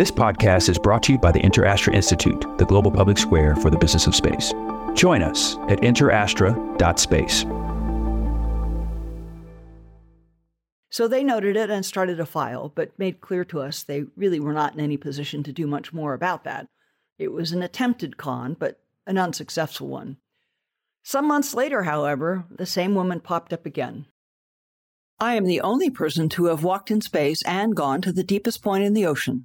This podcast is brought to you by the InterAstra Institute, the global public square for the business of space. Join us at interastra.space. So they noted it and started a file, but made clear to us they really were not in any position to do much more about that. It was an attempted con, but an unsuccessful one. Some months later, however, the same woman popped up again. I am the only person to have walked in space and gone to the deepest point in the ocean.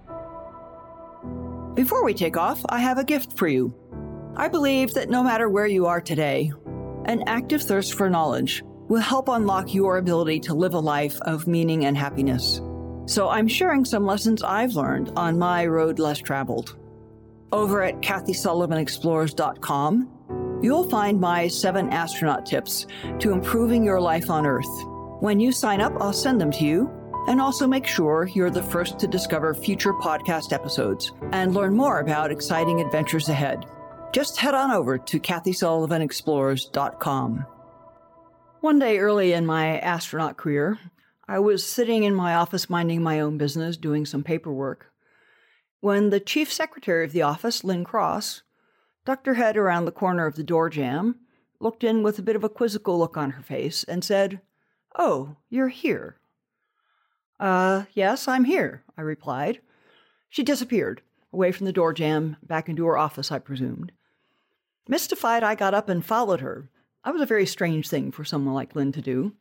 Before we take off, I have a gift for you. I believe that no matter where you are today, an active thirst for knowledge will help unlock your ability to live a life of meaning and happiness. So I'm sharing some lessons I've learned on my road less traveled. Over at KathySullivanExplores.com, you'll find my seven astronaut tips to improving your life on Earth. When you sign up, I'll send them to you and also make sure you're the first to discover future podcast episodes and learn more about exciting adventures ahead just head on over to KathySullivanExplores.com. One day early in my astronaut career, I was sitting in my office minding my own business, doing some paperwork, when the chief secretary of the office, Lynn Cross, ducked her head around the corner of the door jamb, looked in with a bit of a quizzical look on her face, and said, Oh, you're here. Uh, yes, I'm here, I replied. She disappeared, away from the door jamb, back into her office, I presumed. Mystified, I got up and followed her. That was a very strange thing for someone like Lynn to do.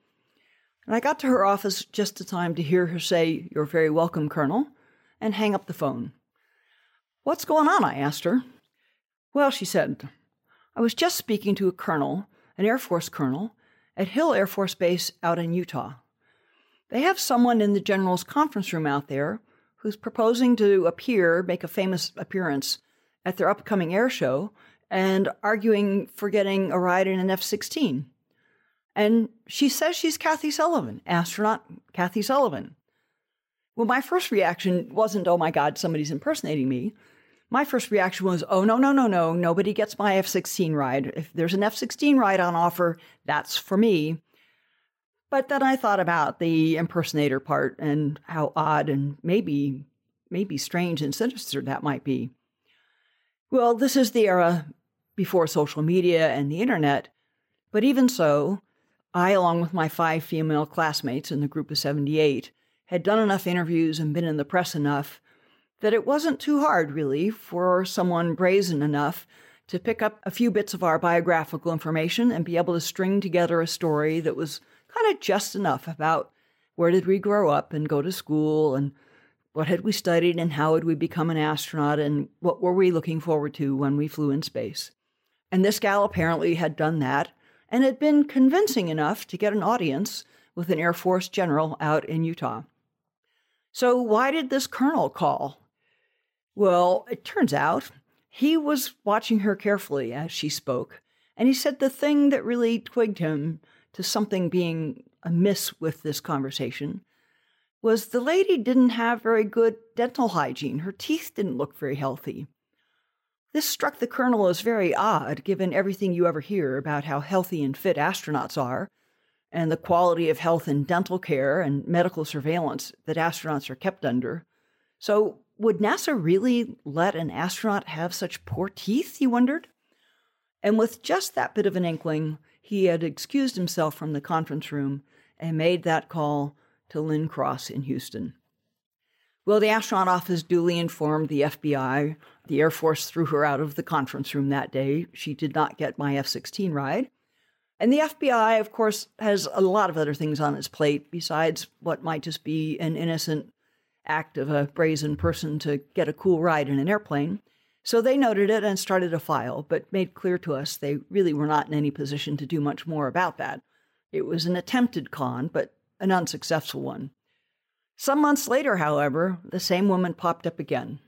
And I got to her office just in time to hear her say, You're very welcome, Colonel, and hang up the phone. What's going on? I asked her. Well, she said, I was just speaking to a colonel, an Air Force colonel, at Hill Air Force Base out in Utah. They have someone in the general's conference room out there who's proposing to appear, make a famous appearance at their upcoming air show and arguing for getting a ride in an F 16. And she says she's Kathy Sullivan, astronaut Kathy Sullivan. Well, my first reaction wasn't, oh my God, somebody's impersonating me. My first reaction was, oh, no, no, no, no, nobody gets my F 16 ride. If there's an F 16 ride on offer, that's for me. But then I thought about the impersonator part and how odd and maybe, maybe strange and sinister that might be. Well, this is the era before social media and the internet. But even so, I, along with my five female classmates in the group of 78, had done enough interviews and been in the press enough that it wasn't too hard, really, for someone brazen enough to pick up a few bits of our biographical information and be able to string together a story that was kind of just enough about where did we grow up and go to school and what had we studied and how had we become an astronaut and what were we looking forward to when we flew in space. And this gal apparently had done that and had been convincing enough to get an audience with an Air Force general out in Utah. So, why did this colonel call? Well, it turns out he was watching her carefully as she spoke, and he said the thing that really twigged him to something being amiss with this conversation was the lady didn't have very good dental hygiene. Her teeth didn't look very healthy. This struck the colonel as very odd, given everything you ever hear about how healthy and fit astronauts are, and the quality of health and dental care and medical surveillance that astronauts are kept under. So, would NASA really let an astronaut have such poor teeth, he wondered? And with just that bit of an inkling, he had excused himself from the conference room and made that call to Lynn Cross in Houston. Well, the astronaut office duly informed the FBI. The Air Force threw her out of the conference room that day. She did not get my F 16 ride. And the FBI, of course, has a lot of other things on its plate besides what might just be an innocent act of a brazen person to get a cool ride in an airplane. So they noted it and started a file, but made clear to us they really were not in any position to do much more about that. It was an attempted con, but an unsuccessful one. Some months later, however, the same woman popped up again,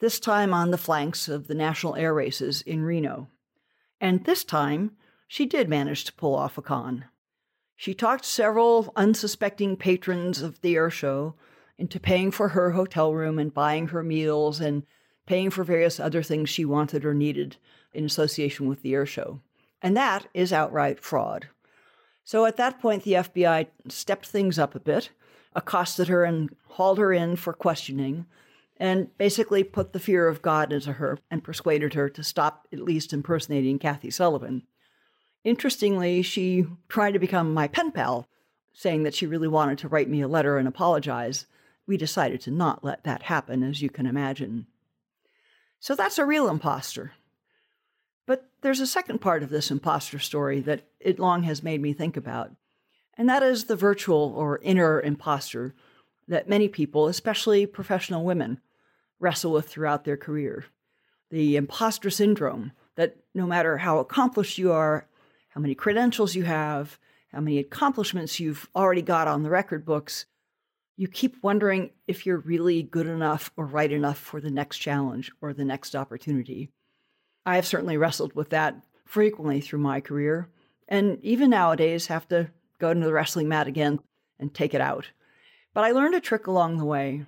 this time on the flanks of the national air races in Reno. And this time, she did manage to pull off a con. She talked several unsuspecting patrons of the air show into paying for her hotel room and buying her meals and paying for various other things she wanted or needed in association with the air show. And that is outright fraud. So at that point, the FBI stepped things up a bit, accosted her and hauled her in for questioning, and basically put the fear of God into her and persuaded her to stop at least impersonating Kathy Sullivan. Interestingly, she tried to become my pen pal, saying that she really wanted to write me a letter and apologize. We decided to not let that happen, as you can imagine. So that's a real imposter. But there's a second part of this imposter story that it long has made me think about, and that is the virtual or inner imposter that many people, especially professional women, wrestle with throughout their career. The imposter syndrome that no matter how accomplished you are, how many credentials you have, how many accomplishments you've already got on the record books, you keep wondering if you're really good enough or right enough for the next challenge or the next opportunity. I have certainly wrestled with that frequently through my career, and even nowadays have to go to the wrestling mat again and take it out. But I learned a trick along the way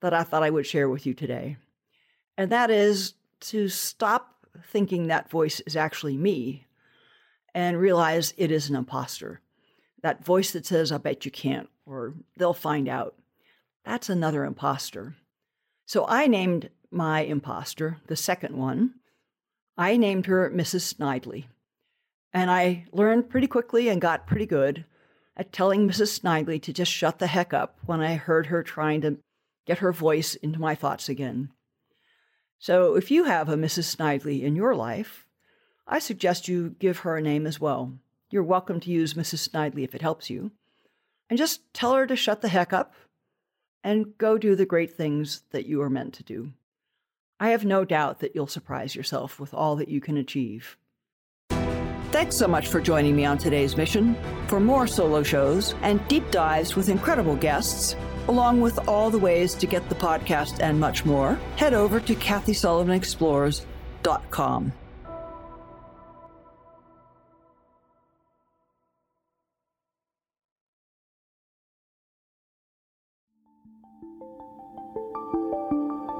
that I thought I would share with you today. And that is to stop thinking that voice is actually me and realize it is an imposter. That voice that says, I bet you can't, or they'll find out. That's another imposter. So I named my imposter, the second one, I named her Mrs. Snidely. And I learned pretty quickly and got pretty good at telling Mrs. Snidely to just shut the heck up when I heard her trying to get her voice into my thoughts again. So if you have a Mrs. Snidely in your life, I suggest you give her a name as well. You're welcome to use Mrs. Snidely if it helps you. And just tell her to shut the heck up and go do the great things that you are meant to do. I have no doubt that you'll surprise yourself with all that you can achieve. Thanks so much for joining me on today's mission. For more solo shows and deep dives with incredible guests, along with all the ways to get the podcast and much more, head over to KathySullivanExplores.com.